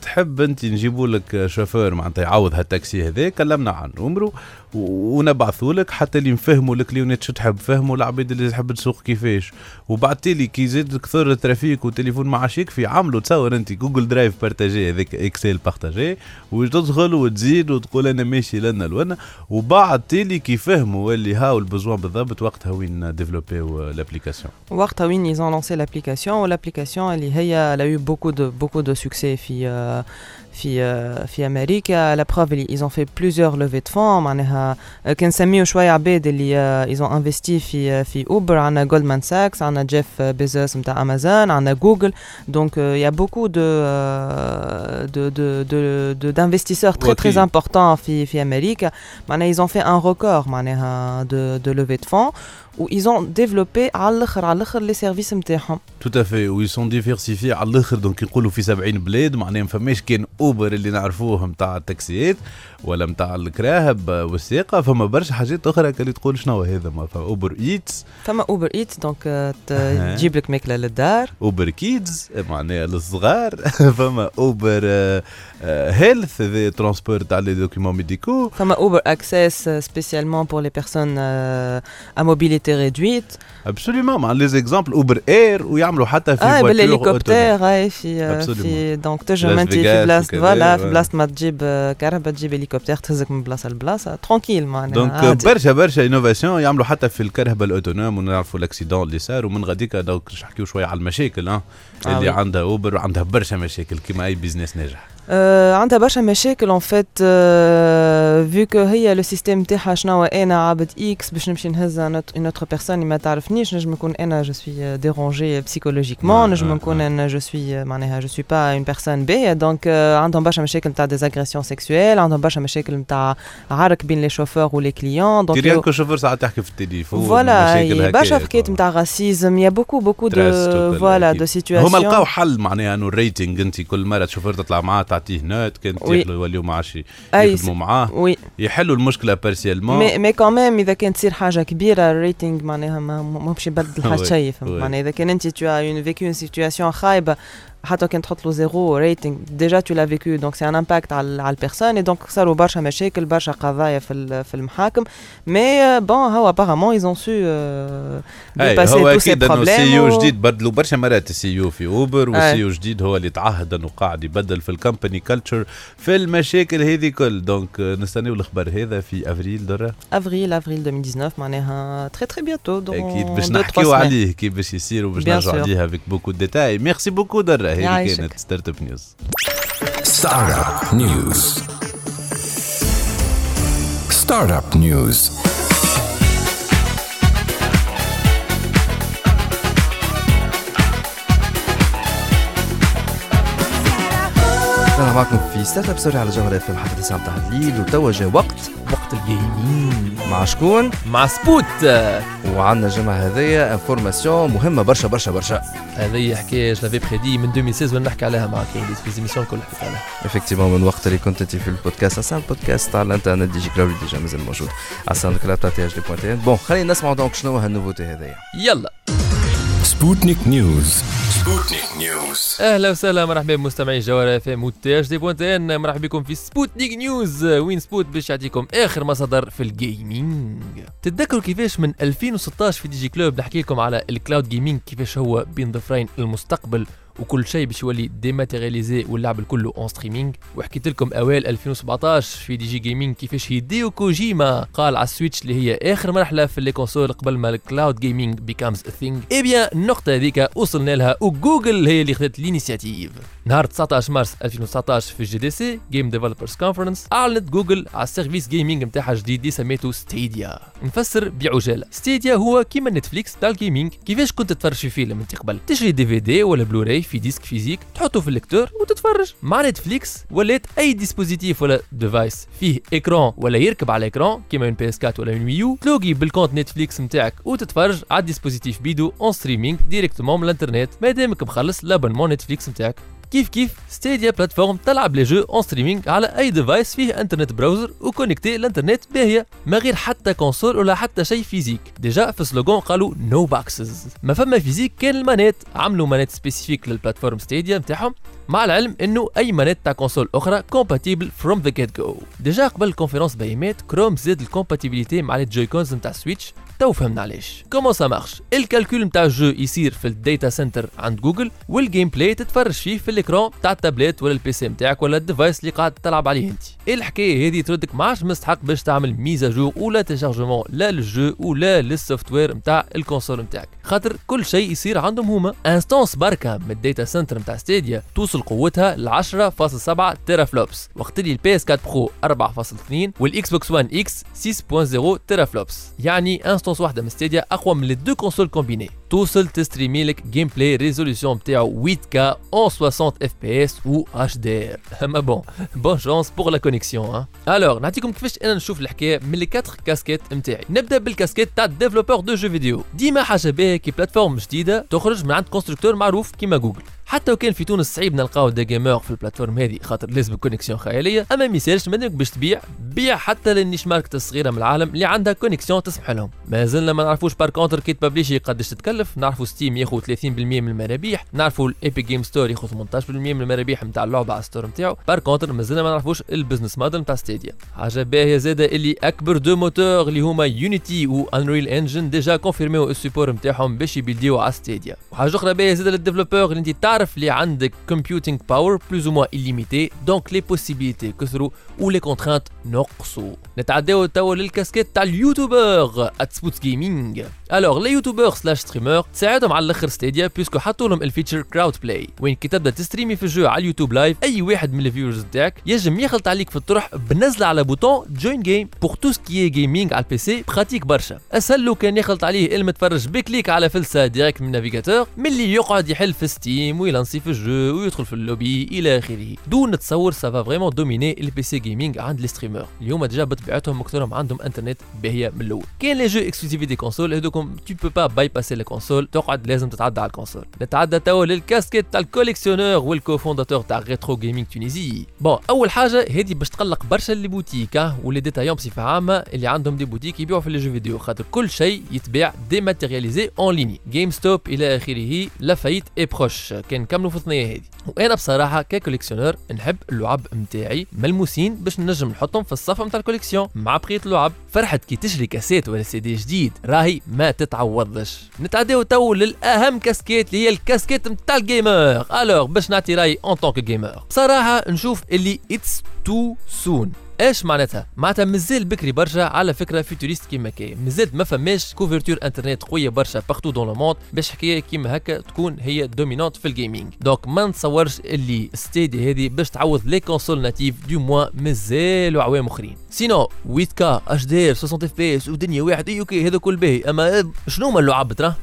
تحب أنت نجيبوا لك شوفير معناتها يعوض هالتاكسي هذا كلمنا عن numéro ونبعثوا لك حتى اللي نفهموا ال clients شو تحب. فهموا العباد اللي تحب تسوق كيفاش. وبعد تالي كي زاد كثر ال trafic والتليفون ما عادش يكفي عملوا تصور انت. Google Drive partagé هذاك Excel partagé وتدخل وتزيد وتقول أنا ماشي لنا لونا. وبعد تالي كي فهموا اللي هاو ال besoin بالضبط وقتها وين ديفلوبيو l'application وقتها وين ont lancé l'application. وال application اللي هي a eu beaucoup de beaucoup de succès في آه، في آه، في أمريكا. La preuve اللي ils ont fait plusieurs levées de fonds. معناها معناها آه، كان نسميو شوية عباد اللي ils ont investi في في Uber عندنا Goldman Sachs عندنا Jeff Bezos نتاع امازون عندنا جوجل donc il y a beaucoup de de de de de d'investisseurs très très وكيل. importants في في أمريكا معناها ils ont fait un record معناها de de levée de fonds. où ils ont développé على الآخر على الآخر les services نتاعهم تو en fait ils sont diversifiés على الآخر donc يقولوا في 70 بلاد معناها ما فماش كان Uber اللي نعرفوه نتاع التاكسيات ولا نتاع الكراهب والسياقه فما برشا حاجات أخرى اللي تقول شنو هذا؟ ما فما Uber Eats فما Uber Eats donc. تجيب لك ماكلة للدار. Uber Kids معناها للصغار. فما Uber Health transport تاع les documents médicaux فما Uber Access spécialement pour les personnes euh, à mobilité réduite absolument مع les exemples Uber Air ويعملوا حتى في آه بالهليكوبتر اي في. في donc لاس انت في بلاصه voilà في. بلاصه ما تجيب آه، كهرباء تجيب هليكوبتر تهزك من بلاصه لبلاصه tranquille معناها donc. برشا برشا innovations يعملوا حتى في الكرهبة ال autonome ونعرفوا ال accident اللي صار ومن غاديك donc نحكيو شوية على المشاكل آه اللي. عندها Uber وعندها برشا مشاكل كيما أي business ناجح آه، عندها برشا مشاكل en fait vu que هي le système تاعها شنو أنا عبد X باش نمشي نهز une autre personne اللي ما تعرفنيش نجم نكون أنا je suis dérangé آه، psychologiquement نجم آه، نكون آه. أنا je suis معناها je suis pas une personne باهيه donc عندهم برشا مشاكل نتاع des agressions sexuelles عندهم برشا مشاكل نتاع عرك بين لي شوفور ولي كليون تي دونك ريان كو شوفور ساعات تحكي في التليفون فوالا مشاكل أي برشا هكايا، حكايات نتاع راسيزم يا بوكو بوكو Stress دو total فوالا أكيد. دو سيتواسيون هما لقاو حل معناها انه الريتنج انت كل مره شوفور تطلع معاه تعطيه نوت كان يوليو ما عادش يخدموا معاه. وي يحلوا المشكلة بارسيالمون مي مي كمان إذا كانت تصير حاجة كبيرة الريتنج معناها ما باش يبدل حتى شيء. معناها إذا كان انت تو اون فيكو اون سيتواسيون خايبة حتى كان تحط له زيرو ريتنج ديجا تو لا فيكو دونك سي ان امباكت على على البيرسون دونك صاروا برشا مشاكل برشا قضايا في في المحاكم. mais bon هو apparemment ils ont su dépasser هو tout ça أكيد إنه CEO problème جديد بدلوا برشا مرات. ال CEO في Uber. وال CEO جديد هو اللي تعهد إنه قاعد يبدل في ال company culture في المشاكل هذه كل. donc آه، نستناو الخبر هذا في أفريل درة أفريل أفريل 2019 معناها très très bientôt أكيد باش نحكيو عليه كيف باش يصير وباش نرجعوا. عليه avec beaucoup de détails merci beaucoup درة هذه. كانت Startup News Startup News. Startup News. أنا معكم في Startup Story على جوهر أف إم حتى 9 متاع الليل وتوا جا وقت وقت ال gaming مع شكون؟ مع Spot. وعندنا الجمعه هذيا information مهمة برشا برشا برشا. هذه حكاية j'avais prédit من 2016 وأنا نحكي عليها معك في les émissions الكل حكيت عليها. effectivement من وقت اللي كنت أنت في البودكاست أصلا البودكاست تاع الانترنت دي جي cloud déjà مازال موجود. ال SoundCloud تاع THD point bon خلينا نسمعوا donc شنو هال nouveauté هذيا يلا. Sputnik News. Sputnik News. أهلا وسهلا مرحبا بمستمعي جوهر اف إم و THD point TN. مرحبا بكم في Sputnik News وين Spot باش يعطيكم آخر مصادر في ال gaming تتذكروا كيفاش من 2016 في دي جي club نحكي لكم على ال cloud gaming كيفاش هو بين ظفرين المستقبل. وكل شيء باش يولي dématérialisé واللعب الكل en streaming وحكيت لكم أوائل 2017 في دي جي gaming كيفاش هيديو كوجيما. قال على ال Switch اللي هي آخر مرحلة في les consoles قبل ما ال cloud gaming becomes a thing eh bien النقطة هذيك وصلنا لها وجوجل هي اللي خذت ال initiative نهار 19 مارس 2019 في ال GDC Game Developers Conference أعلنت جوجل على ال service gaming نتاعها جديد اللي سميته Stadia نفسر بعجالة. Stadia هو كيما Netflix تاع ال gaming كيفاش كنت تتفرج في فيلم انت قبل؟ تشري DVD ولا بلوراي في disque physique تحطه في ال lecteur وتتفرج مع Netflix ولات اي dispositif ولا device فيه écran ولا يركب على écran كيما un PS 4 ولا un Wii U تلوغي بال compte Netflix نتاعك وتتفرج على ال dispositif بيدو en streaming directement من الانترنت مادامك مخلص l'abonnement Netflix نتاعك كيف كيف Stadia plateforme تلعب les jeux en streaming على اي device فيه انترنت browser و connecté الانترنت باهيه ما غير حتى console ولا حتى شيء physique déjà في slogan قالوا no boxes ما فما physique كان ال manette. عملوا manette spécifique لل plateforme Stadia نتاعهم. مع العلم إنه أي manette تاع console أخرى compatible from the get go déjà قبل ال conférence بيامات كروم زاد ال compatibilité مع les Joy-Cons نتاع Switch تو فهمنا علاش comment ça marche ال calcul نتاع ال jeu يصير في ال data center عند Google وال gameplay تتفرج فيه في l'écran تاع التابلت ولا ال PC نتاعك ولا ال device اللي قاعد تلعب عليه أنت. الحكاية هذه تردك ما عادش مستحق باش تعمل mise à jour ولا téléchargement لا لل jeu ولا لل software نتاع ال console نتاعك خاطر كل شيء يصير عندهم هما. instance بركة من ال data center نتاع Stadia توصل قوتها ل 10.7 téraflops. وقت اللي ال PS 4 Pro 4.2 وال Xbox 1 X 6.0 téraflops. يعني instance واحدة من Stadia أقوى من ال deux consoles combinées توصل تستريمي لك gameplay résolution نتاعو 8K en 60 FPS و HDR اما bon bonne chance pour la connexion alors نعطيكم كيفاش أنا نشوف الحكاية من les 4 كاسكيت نتاعي نبدا بالكاسكيت تاع développeur de jeux vidéo ديما حاجة باهيه كي plateforme جديده تخرج من عند constructeur معروف كيما جوجل حتى وكان في تونس صعيب نلقاو des gamers في ال plateforme هذه خاطر لازم connexion خيالية. أما ما يسالش مادامك باش تبيع بيع حتى لل niche market الصغيرة من العالم اللي عندها connexion تسمح لهم. ما زلنا ما نعرفوش par contre كي تبابليشي قداش تتكلف. نعرفوا Steam ياخذ 30% من المرابيح. نعرفوا ال Epic Games Store ياخذ 18% من المرابيح نتاع اللعبة على ال store نتاعو par contre ما زلنا ما نعرفوش ال business model نتاع Stadia حاجة باهية زاده اللي أكبر deux moteurs اللي هما Unity و Unreal Engine déjà كونفيرميو ال support نتاعهم باش يبيلديو على Stadia وحاجة أخرى باهية زاده لل développeur اللي أنت تعرف اللي عندك computing power plus ou moins illimité donc les possibilités كثروا و les contraintes نقصوا نتعداو توا للكاسكيت تاع ال youtubeur It's Spot's Gaming alors les youtubeurs slash streamers تساعدهم على الأخر Stadia puisque حطوا لهم ال feature Crowd Play وين كي تبدأ تستريمي في ال jeu على ال YouTube Live أي واحد من ال viewers نتاعك يجم يخلط عليك في الطرح بنزلة على bouton join game pour tout ce qui gaming على ال PC pratique برشا. أسهل له كان يخلط عليه المتفرج ب clic على فلسة direct من ال navigateur ملي يقعد يحل في Steam ويلانسي في ال jeu ويدخل في اللوبي إلى آخره. donc نتصور ça va vraiment dominer ال PC gaming عند les streamers اليوم déjà بطبيعتهم اكثرهم عندهم انترنت باهيه من الأول. كاين les jeux exclusivité console هذوكم tu peux pas bypasser ال console تقعد لازم تتعدى على ال console. نتعدى توا للكاسكيت تاع ال collectionneur وال cofondateur تاع Retro Gaming Tunisie bon أول حاجة هذه باش تقلق برشا ال les boutiques وال les détaillants بصفة عامة اللي عندهم des boutiques يبيعوا في les jeux vidéo. خاطر كل شيء يتباع dématérialisé en ligne GameStop إلى آخره la faillite est proche كان نكملوا في الثنيه هذه؟ وأنا بصراحة ك collectionneur نحب اللعب نتاعي ملموسين باش نجم نحطهم في الصف نتاع ال collection. مع بقية اللعب. فرحه كي تشري كاسيت ولا سي دي جديد. راهي ما تتعوضش. نتعداو تو للأهم كاسكيت اللي هي الكاسكيت نتاع ال gamer. alors باش نعطي رأي en tant que gamer بصراحة نشوف اللي it's too soon إيش معناتها؟ معناتها مازال بكري برشا على فكرة futuriste كيما كي، مازال ما فماش couverture انترنت قوية برشا partout dans le monde باش حكاية كيما هكا تكون هي dominante في ال gaming، donc ما نتصورش اللي Stadia هذه باش تعوض les consoles natives du moins مازالوا عوام أخرين. سينو 8 كا اتش دي ار 60 اف بي اس ودنيا واحد إي OK هذا كل باهي اما شنو هما اللعب ترى؟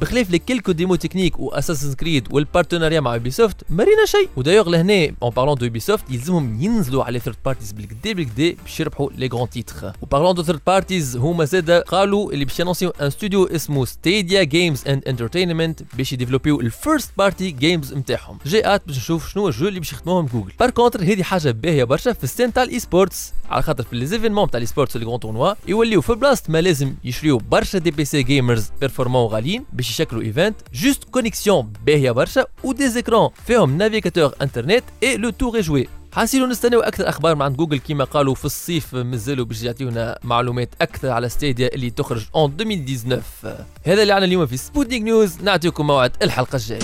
بخلاف les quelques démos techniques و Assassin's Creed وال partenariat مع Ubisoft ما رينا شيء. ودايوغ لهنا en parlant de Ubisoft يلزمهم ينزلوا على third parties بالكدا بالكدا باش يربحوا les grands titres و parlant de third parties هما زادا قالوا اللي باش ينونسيو un studio اسمه Stadia Games and Entertainment باش يديفلوبيو ال first party games نتاعهم. جاءت باش نشوف شنو ال jeux اللي باش يخدموهم Google par contre هذه حاجة باهية برشا في ال scène تاع ال e-sports على خاطر في les événements تاع ال e-sports les grands tournois يوليو في بلاصه ما لازم يشريو برشا des PC gamers performants غاليين يشكلوا event juste connexion باهيه برشا و des écrans فيهم navigateur internet et le tour est joué حاسيلو نستناو أكثر أخبار من عند جوجل كيما قالوا في الصيف مازالوا باش يعطيونا معلومات أكثر على Stadia اللي تخرج en 2019 هذا اللي عنا اليوم في Sputnik News نعطيكم موعد الحلقة الجاية.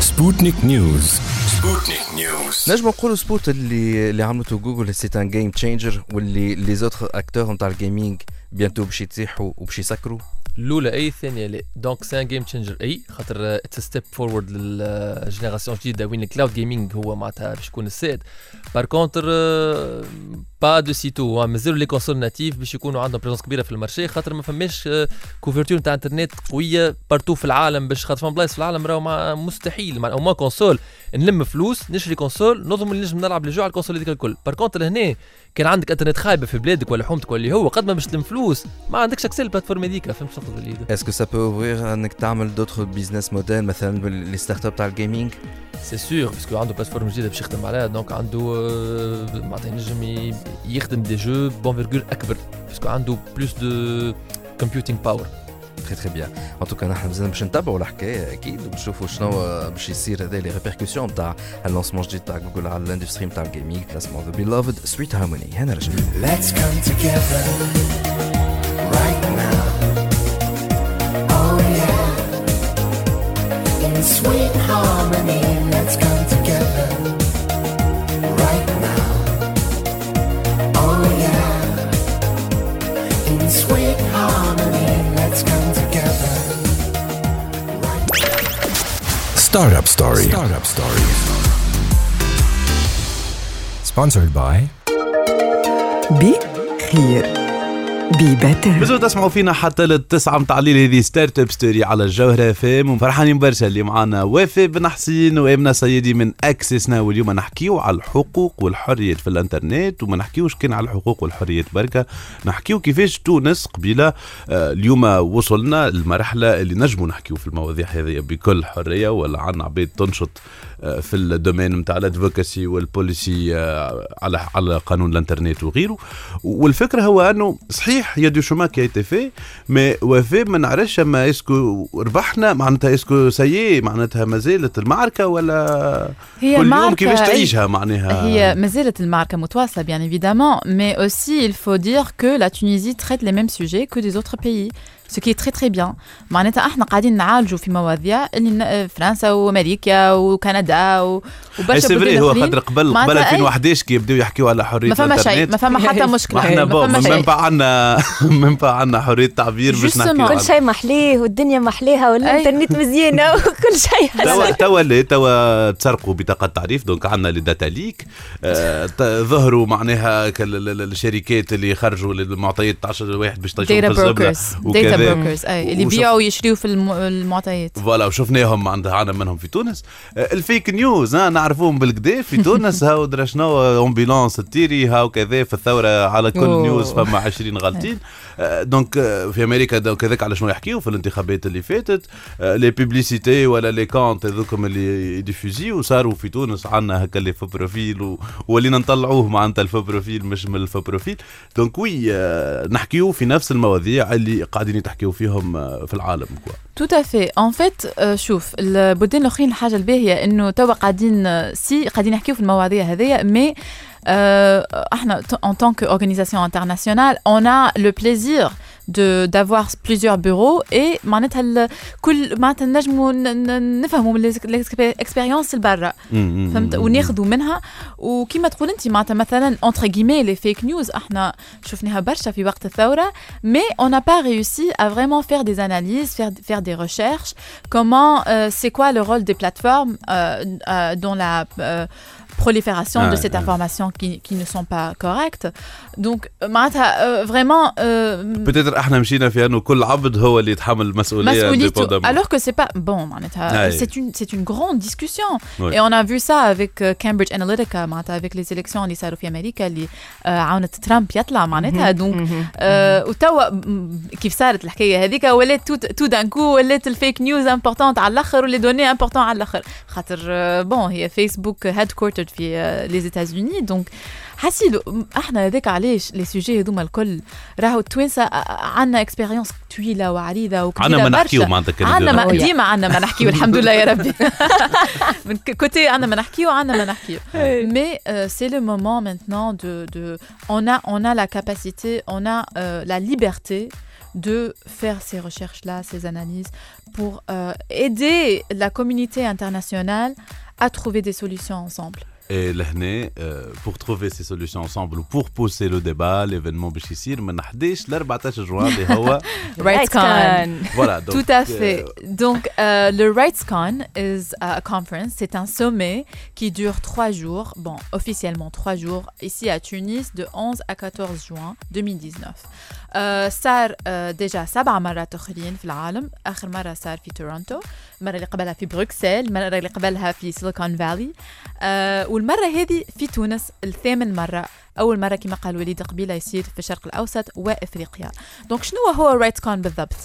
Sputnik News. Sputnik News. نجم نقولوا سبوت اللي اللي عملته Google c'est un game changer واللي les autres acteurs نتاع ال gaming bientôt باش يتيحوا وباش يسكروا. الاولى اي الثانية لا. donc c'est un game changer اي خاطر it's step forward لل génération جديدة. وين ال cloud gaming هو معناتها باش يكون السائد. par contre pas de sitôt مازالوا les consoles natives باش يكونوا عندهم présence كبيرة في ال marché. خاطر ما فماش couverture نتاع انترنت قوية partout في العالم باش خاطر فما بلايص في العالم راهو مستحيل. أما console نلم فلوس نشري console نظم اللي نجم نلعب ال jeu على ال console هذيك الكل. par contre هنا كان عندك انترنت خايبه في بلادك ولا حومتك ولا هو قد ما باش تلم فلوس ما عندكش accès لل plateforme هذيك فهمت شنو نقصد وليد est-ce que ça peut ouvrir انك تعمل d'autres business models مثلا les startups تاع ال gaming c'est sûr parce que عنده plateforme جديده باش يخدم عليها donc عنده آه، معناتها ينجم ي- يخدم des jeux bon virgule اكبر parce que عنده plus de computing power très très bien en tout cas نحن مازال باش نتابعوا الحكاية أكيد ونشوفوا شنو باش يصير هذا les répercussions تاع ال lancement الجديد تاع جوجل على ال industry نتاع ال gaming اسمه The Beloved Sweet Harmony هنا رجعنا Let's come together. sweet harmony. Let's come together right now. Oh yeah, in sweet harmony. Let's come together right now. Startup story. Startup story. Sponsored by Be Clear. بخير ببتر. مازلتوا تسمعوا فينا حتى للتسعة متاع الليل هذه Startup Story على الجوهرة FM وفرحانين برشا اللي معانا وافي بن حسين وامنا سيدي من Access Now واليوم نحكيو على الحقوق والحريات في الانترنت. وما نحكيوش كان على الحقوق والحريات بركة. نحكيو كيفاش تونس قبيلة آه، اليوم وصلنا المرحلة اللي نجموا نحكيو في المواضيع هذه بكل حرية. ولا عنا عباد تنشط في ال domaine نتاع ال advocacy وال policy آه، على على قانون الانترنت وغيره. والفكرة هو أنه صحيح y a du chemin qui était fait mais وفي ما نعرفش أما est-ce que ربحنا معناتها est-ce que ça y est معناتها ما زالت المعركة ولا هي كل يوم كيفاش تعيشها معناها؟ هي ما زالت المعركة متواصلة bien évidemment mais aussi il faut dire que la Tunisie traite les mêmes sujets que des autres pays. Ce qui est très très bien. معناتها إحنا قاعدين نعالجوا في مواضيع اللي ن- فرنسا وأمريكا وكندا وبرشا c'est vrai هو. خاطر قبل قبل معناتها أي- 2011 كي يبداو يحكيو على حرية ما فما شيء ما فما حتى مشكلة. إحنا ما bon من بعد عندنا من بعد عندنا حرية تعبير باش. نحكيو. كل شيء محليه والدنيا محليها والإنترنت مزيانة وكل شيء توا. توا توا تسرقوا بطاقة تعريف دونك عندنا لي داتا ليك. آه، ظهروا معناها الشركات اللي خرجوا المعطيات تاع واحد باش data في brokers أي اللي يبيعوا ويشريوا في الم- المعطيات. فوالا وشفناهم عند عنا منهم في تونس. آه، الفيك نيوز ها نعرفوهم بالكدا في تونس. هاو درا شنو؟ امبيلونس تيري هاو كذا في الثوره على كل أوه. نيوز فما 20 غالطين. آه، دونك آه، في أمريكا دونك هذاك على شنو يحكيو؟ في الانتخابات اللي فاتت. les publicités ولا les comptes هذوكم اللي يديفوزي وصاروا في تونس عندنا هكا les faux profils و- ولينا نطلعوه معناتها ال faux profil مش من ال faux profil donc oui نحكيو في نفس المواضيع اللي قاعدين يتحكيو فيهم آه، في العالم quoi fait. En fait, euh, شوف البلدان الاخرين الحاجة الباهيه إنه توا قاعدين آه، c'est قاعدين نحكيو في المواضيع هذيا mais euh, إحنا tant qu'organisation internationale on a le plaisir de d'avoir plusieurs bureaux et معناتها ال- كل معناتها نجموا ن- ن- نفهموا من الاكسبيريونس البرا فهمت وناخذوا منها وكما تقول انت معناتها مثلا انتر guillemets les fake news احنا شفناها برشا في وقت الثوره mais on n'a pas réussi à vraiment faire des analyses faire faire des recherches comment euh, c'est quoi le rôle des plateformes euh, euh, dans la euh, prolifération Ah, de cette ah. information qui, qui ne sont pas correctes. Donc معناتها euh, vraiment euh, peut-être إحنا مشينا في أنه كل عبد هو اللي يتحمل المسؤولية مسؤوليته indépendamment. alors que c'est pas bon معناتها Ah, c'est une c'est une grande discussion. Oui. et on a vu ça avec euh, Cambridge Analytica معناتها avec les élections اللي صاروا في أمريكا اللي آه، عاونت ترامب يطلع معناتها donc آه، وتوا م- كيف صارت الحكاية هذيك ولات tout tout d'un coup ولات ال fake news importantes على الآخر و les données importantes على الآخر خاطر آه، bon هي Facebook headquarter في les États-Unis donc حسيت إحنا هذاك علاش les sujets هذوما الكل راهو التوانسه عندنا expérience طويله وعريضه وكبيره عندنا ما برشا. نحكيو معناتها كان عندنا ما يدير. ديما عندنا ما نحكيو الحمد لله يا ربي من ك- côté عندنا ما نحكيو عندنا ما نحكيو mais euh, c'est le moment maintenant de, de on a on a la capacité on a euh, la liberté de faire ces recherches là ces analyses pour euh, aider la communauté internationale à trouver des solutions ensemble. Et لهنا pour trouver ces solutions ensemble و pour pousser le débat l'événement باش يصير من 11 ل 14 جوان اللي هو RightsCon. voilà Tout à fait. Donc, euh, le RightsCon is a conference. C'est un sommet qui dure trois jours. Bon, officiellement trois jours, ici à Tunis, de 11 à 14 juin 2019. آه، صار آه، déjà سبع مرات اخرين في العالم اخر مره صار في تورونتو المره اللي قبلها في بروكسل المره اللي قبلها في Silicon Valley. آه، والمرة هذه في تونس الثامن مرة أول مرة كما قال وليد قبيلة يصير في الشرق الأوسط وإفريقيا. donc شنو هو RightsCon بالضبط؟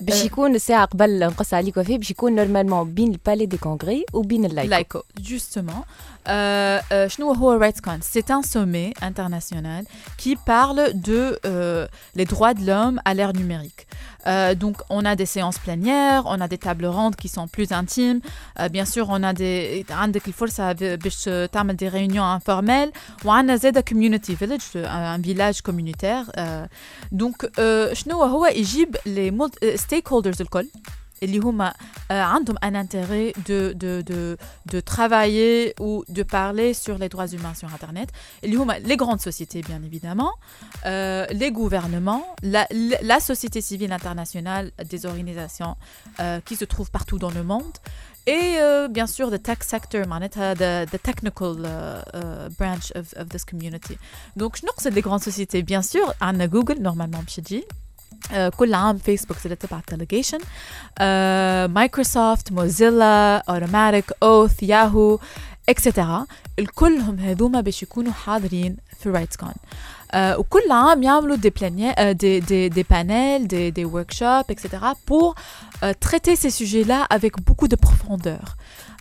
باش يكون الساعة قبل نقص عليك وفي باش يكون normalement بين ال palais des congrès وبين ال Laico Laico, justement. Euh, euh, شنو هو RightsCon C'est un sommet international qui parle de euh, les droits de l'homme à l'ère numérique. Euh, donc, on a des séances plénières, on a des tables rondes qui sont plus intimes. Euh, bien sûr, on a des عندك الفرصة باش تعمل des réunions informelles وعندنا زادة community village un village communautaire. Euh, donc, euh, شنو هو يجيب les mul- euh, stakeholders الكل اللي هما euh, عندهم un intérêt de, de, de, de travailler ou de parler sur les droits humains sur Internet. اللي هما les grandes sociétés, bien évidemment, euh, les gouvernements, la, la- la société civile internationale, des organisations euh, qui se trouvent partout dans le monde, et euh, bien sûr the tech sector معناتها the, the technical uh, uh, branch of, of this community donc شنو نقصد les grandes sociétés bien sûr عندنا جوجل normalement باش تجي آه، كل عام فيسبوك زي تبع الديليجيشن مايكروسوفت موزيلا اوتوماتيك اوث ياهو اكسترا الكلهم هذوما باش يكونوا حاضرين في RightsCon آه وكل عام يعملوا des plénières des des des panels des des workshops etc pour euh, traiter ces sujets là avec beaucoup de profondeur.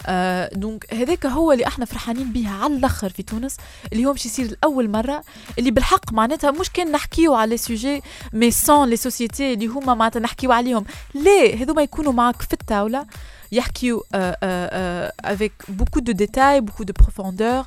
آه donc هذاك هو اللي إحنا فرحانين بيه على الآخر في تونس. اللي هو باش يصير لأول مرة اللي بالحق معناتها مش كان نحكيو على sujets mais sans les sociétés اللي هما معناتها نحكيو عليهم. لا هذوما يكونوا معك في الطاولة. يحكيو avec beaucoup de détails beaucoup de profondeur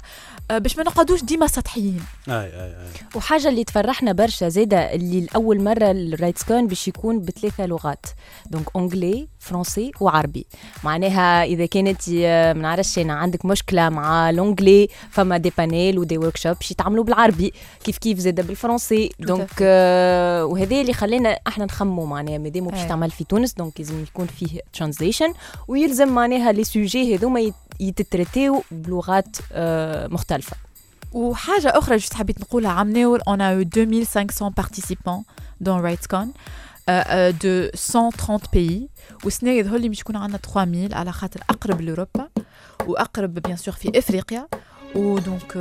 باش ما نقعدوش ديما سطحيين. أي أي أي. وحاجة اللي تفرحنا برشا زادة اللي الأول مرة ال RightsCon باش يكون بثلاثة لغات. donc anglais français وعربي. معناها إذا كانت آه، ما نعرفش أنا عندك مشكلة مع ال anglais فما des panels و des workshops باش يتعملوا بالعربي. كيف كيف زادة بالفرنسي. donc آه وهذا اللي خلينا إحنا نخمموا معناها. مادام باش. تعمل في تونس donc لازم يكون فيه translation ويلزم معناها les sujets هذوما يتتريتيو بلغات آه مختلفة. وحاجة أخرى juste حبيت نقولها عام ناول on a eu 2500 participants dans RightsCon euh, euh, de 130 pays. والسنة يظهر لي مش يكون عندنا 3000 على خاطر أقرب لأوروبا وأقرب bien sûr في إفريقيا و donc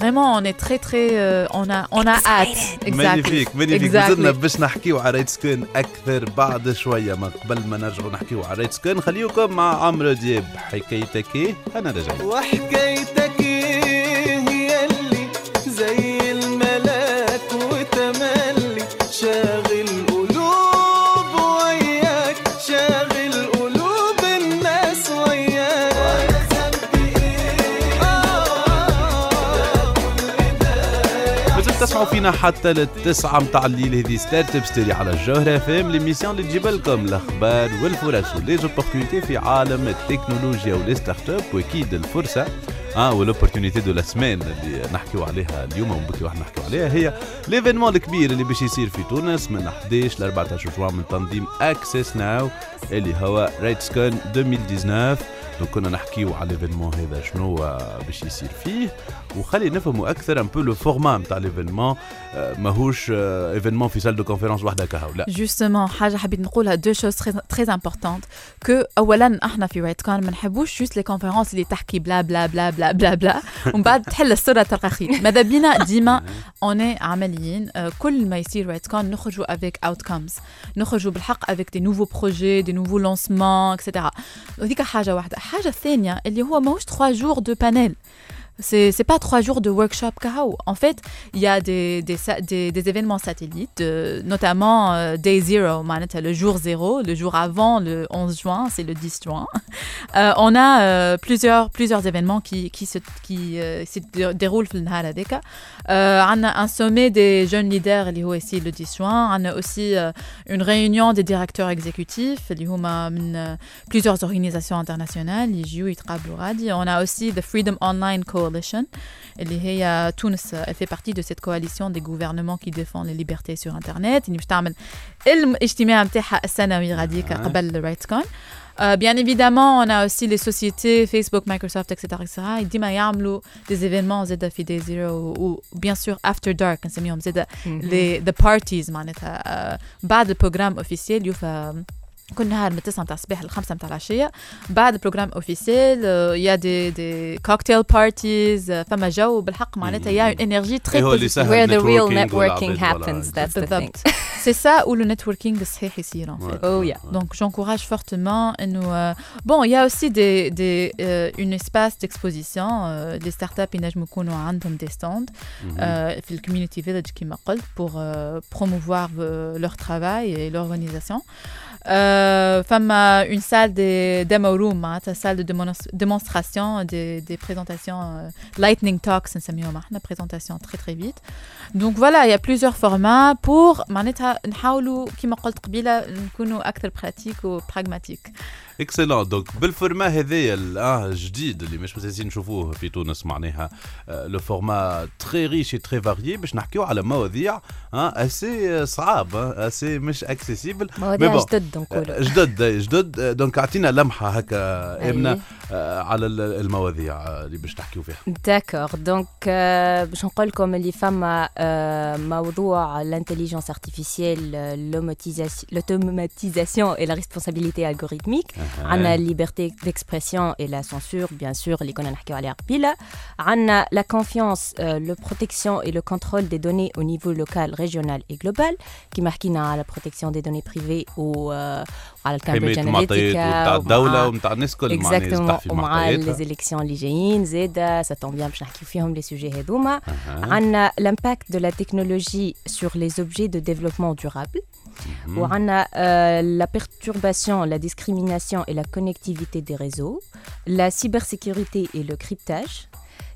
vraiment on est très très euh, on a on a hâte. Magnifique Exactly. وزدنا باش نحكيو على RightsCon أكثر بعد شوية. ما قبل ما نرجعوا نحكيو على RightsCon خليكم مع عمرو دياب. حكايتك إيه أنا راجعين وحكايتك إيه هي اللي زي الملاك وتملي شاغل تسمعوا فينا حتى للتسعة متاع الليل. هذه Startup Story على الجوهرة FM l'émission اللي تجيب لكم الأخبار والفرص و les opportunités في عالم التكنولوجيا و les startups وأكيد الفرصة. آه وال opportunité de la semaine اللي نحكيو عليها اليوم وبكي واحد نحكيو عليها. هي l'événement الكبير اللي باش يصير في تونس من 11 ل 14 جوان من تنظيم Access Now اللي هو RightsCon 2019 donc كنا نحكيو على l'événement هذا شنو آه، باش يصير فيه. وخلي نفهموا أكثر un peu le format نتاع l'événement آه، ماهوش événement في salle de conférence وحده كهو لا. justement حاجة حبيت نقولها deux choses très importantes que اولا إحنا في RightsCon ما نحبوش جوست لي كونفيرونس اللي تحكي بلا بلا بلا بلا بلا بلا ومن بعد تحل الصورة تلقى خير ماذا بينا؟ ديما اوني عمليين آه، كل ما يصير RightsCon نخرجوا avec outcomes نخرجوا بالحق avec des nouveaux projets des nouveaux lancements etc وهذيك حاجة واحدة. الحاجة الثانية اللي هو ماهوش 3 jours de panels c'est pas trois jours de workshop كهو. En fait, il y a des, événements satellites, euh, notamment euh, Day Zero, le jour zéro, le jour avant le 11 juin, c'est le 10 juin. Euh, on a plusieurs, événements qui, se, déroulent dans le on a un sommet des jeunes leaders, ici le 10 juin. On a aussi une réunion des directeurs exécutifs, plusieurs organisations internationales, On a aussi The Freedom Online Co Coalition اللي هي تونس elle fait partie de cette coalition des gouvernements qui défendent les libertés sur internet اللي باش تعمل الاجتماع نتاعها السنوي غاديك آه. قبل الرايت كون Euh, bien évidemment, on a aussi les sociétés, Facebook, Microsoft, etc. etc. Et ديما يعملوا des événements زاد في Day Zero و, و bien sûr After Dark نسميهم زاد les the parties معناتها آه، بعد البروجرام اوفيسيال يوفى كل نهار من 9 متاع الصباح ل 5 متاع العشيه بعد البروجرام اوفيسيال يا دي دي كوكتيل بارتيز فما جو بالحق معناتها يا اون انرجي تري إيه هو اللي Where سهل the real networking networking والعباد happens ولا- that's the thing بالضبط سي سا où le networking الصحيح يصير en fait. Oh yeah. Donc j'encourage fortement et nous euh, bon il y a aussi des des euh, une espace d'exposition euh, les startups ينجموا يكونوا عندهم des stands مهم. euh, في الكوميونيتي فيلج كما قلت pour euh, promouvoir euh, leur travail et l'organisation euh, فما une salle des demo room معناتها salle de démonos- démonstration des, des présentations euh, lightning talks نسميهم إحنا présentation très très vite donc voilà il y a plusieurs formats pour معناتها نحاولوا كما قلت قبيله نكونوا أكثر pratiques و pragmatiques Excellent donc بال format هذايا ال- آه الجديد اللي مش مستانسين نشوفوه في تونس معناها آه، le format très riche très varié باش نحكيو على مواضيع آه assez صعاب آه، assez مش accessibles مواضيع جدد نقولوا جدد جدد آه، donc اعطينا لمحه هكا امنه أي. آه، على ال- المواضيع آه، اللي باش تحكيو فيها d'accord donc آه، باش نقول لكم اللي فما آه، موضوع ال intelligence artificielle l'automatisation et la responsabilité algorithmique. عندنا liberté d'expression et la censure bien sûr اللي كنا نحكيو عليها قبيله عندنا la confiance euh, la protection et le contrôle des données au niveau local régional et global كيما حكينا على protection des données privées و آه، وعلى الكامبريدج حمايه المعطيات وتاع الدولة ومتاع الناس الكل معناها exactement يصبح في ومع معطياتها les élections اللي جايين زاده ça tombe bien باش نحكيو فيهم les sujets هذوما أها. عندنا l'impact de la technologie sur les objectifs de développement Mhm. On a euh, la perturbation, la discrimination et la connectivité des réseaux, la cybersécurité et le cryptage,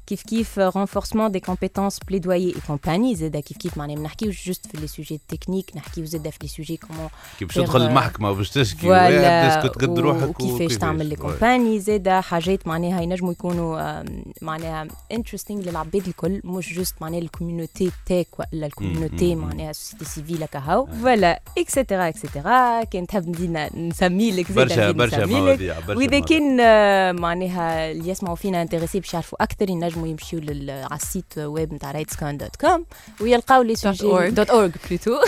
كيف كيف renforcement des compétences plaidoyer et campagnes زادا كيف كيف معناها ما نحكيوش juste في les sujets techniques نحكيو زادا في les sujets comment كي باش faire, تدخل euh, المحكمه وباش تشكي voilà واحد تسكت قد و- روحك وكيفاش تعمل les campagnes زادا حاجات معناها ينجموا يكونوا آم، معناها interesting للعباد الكل مش juste معناها ال community tech ولا ال community مم. معناها société civile كهو voilà et cetera et cetera كان تحب نزيد نسمي لك زادا برشا نزيد برشا نسمي لك. مواضيع برشا واذا مواضيع. كان آه، معناها اللي يسمعوا فينا intéressés باش يعرفوا أكثر ينجموا يمشيوا لل- على ال site web نتاع RightsCon dot com ويلقاو les sujets. dot org plutôt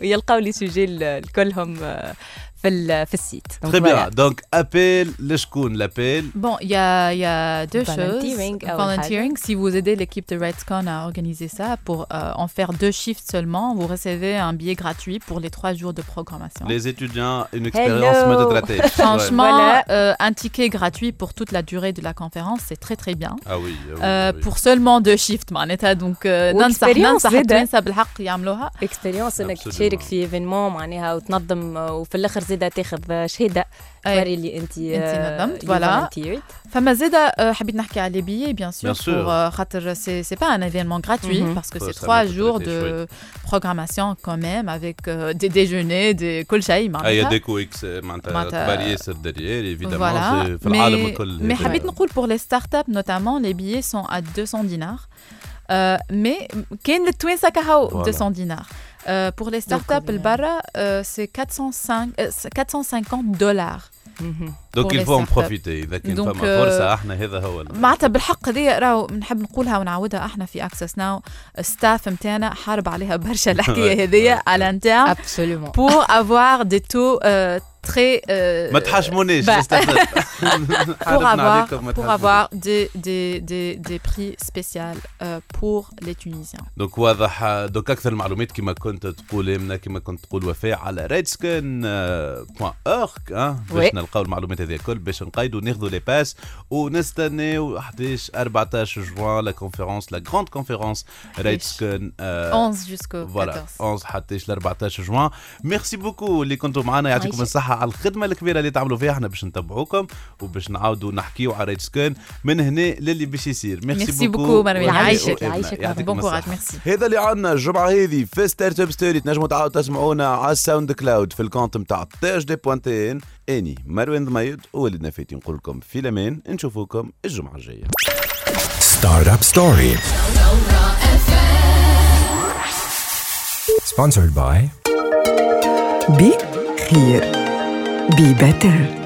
ويلقاو les sujets ال- الكلهم آه، في ال- في السيت Donc Très voilà. bien. Donc, appel, لشكون l'appel Bon, il y a, il y a deux Volunteering, choses. ah, Volunteering, si vous aidez l'équipe de RedScon à organiser ça, pour euh, en faire deux shifts seulement, vous recevez un billet gratuit pour les trois jours de programmation. Les étudiants, une expérience Hello. ما تترتبش. Franchement, Voilà. euh, un ticket gratuit pour toute la durée de la conférence, c'est très très bien. Ah oui, ah oui, Euh, ah oui. pour seulement deux shifts معناتها donc euh, ننصح Experience ننصح زادة. التوانسه بالحق يعملوها اكسبيريونس انك Absolument. تشارك في ايفينمون معناها وتنظم آه، وفي الاخر زاده تاخذ شهاده أي. توري اللي انت أنت نظمت، voilà. فما زاده آه، حبيت نحكي على les billets bien sûr Bien sûr. pour euh, خاطر c'est c'est pas un événement gratuit Mhm. parce que Faut c'est ça trois mettre jours traité, de programmation quand même avec euh, des déjeuners des كل شيء Ah, il y a معناتها des coex معناتها معناتها- كبار ياسر derrière, évidemment. Voilà. c'est في العالم Mais, الكل. mais هذا. حبيت نقول pour les startups notamment les billets sont à 200 dinars euh, mais كاين للتوانسه كهو Voilà. 200 dinars Euh, pour les startups euh, البرا euh, c'est 405 euh, c'est 450 dollars. Faut en startups. profiter. إذا كان Donc, فما euh, فرصة إحنا هذا هو معناتها بالحق هذه راهو نحب نقولها ونعاودها إحنا في اكسس ناو ال staff نتاعنا حارب عليها برشا الحكاية هذه على نتاع absolument avoir des taux euh, très euh, ما تحشمونيش bah, استفدت. pour حاربنا avoir عليكم، ما pour تحشمونيش. avoir des des des des prix spéciaux euh, pour les Tunisiens. donc واضح donc أكثر المعلومات كما كنت تقول امنا كما كنت تقول وفاء على ريدسكن point org باش Oui. نلقاو المعلومات هذه الكل باش نقيدوا ناخذوا les pass ونستناو 11 14 جوان la conférence la grande conférence ريدسكن 11 jusqu'au voilà 14. 11 حتى 14 جوان merci beaucoup اللي كنتم معنا يعطيكم عايشة. الصحه على الخدمة الكبيرة اللي تعملوا فيها إحنا باش نتبعوكم وباش نعاودوا نحكيو على ريدسكن من هنا للي باش يصير merci beaucoup. وإحنا- يعيشك،. يعيشك. الصحة. courage, merci. هذا اللي عندنا الجمعه هذه في Startup Story تنجموا تعاودوا تسمعونا على ال SoundCloud في ال compte نتاع تاج دي point tn أني مروان ضميد وولد نفيتي نقول لكم في الأمان نشوفوكم الجمعة الجاية Startup Story. Sponsored by بي خير be better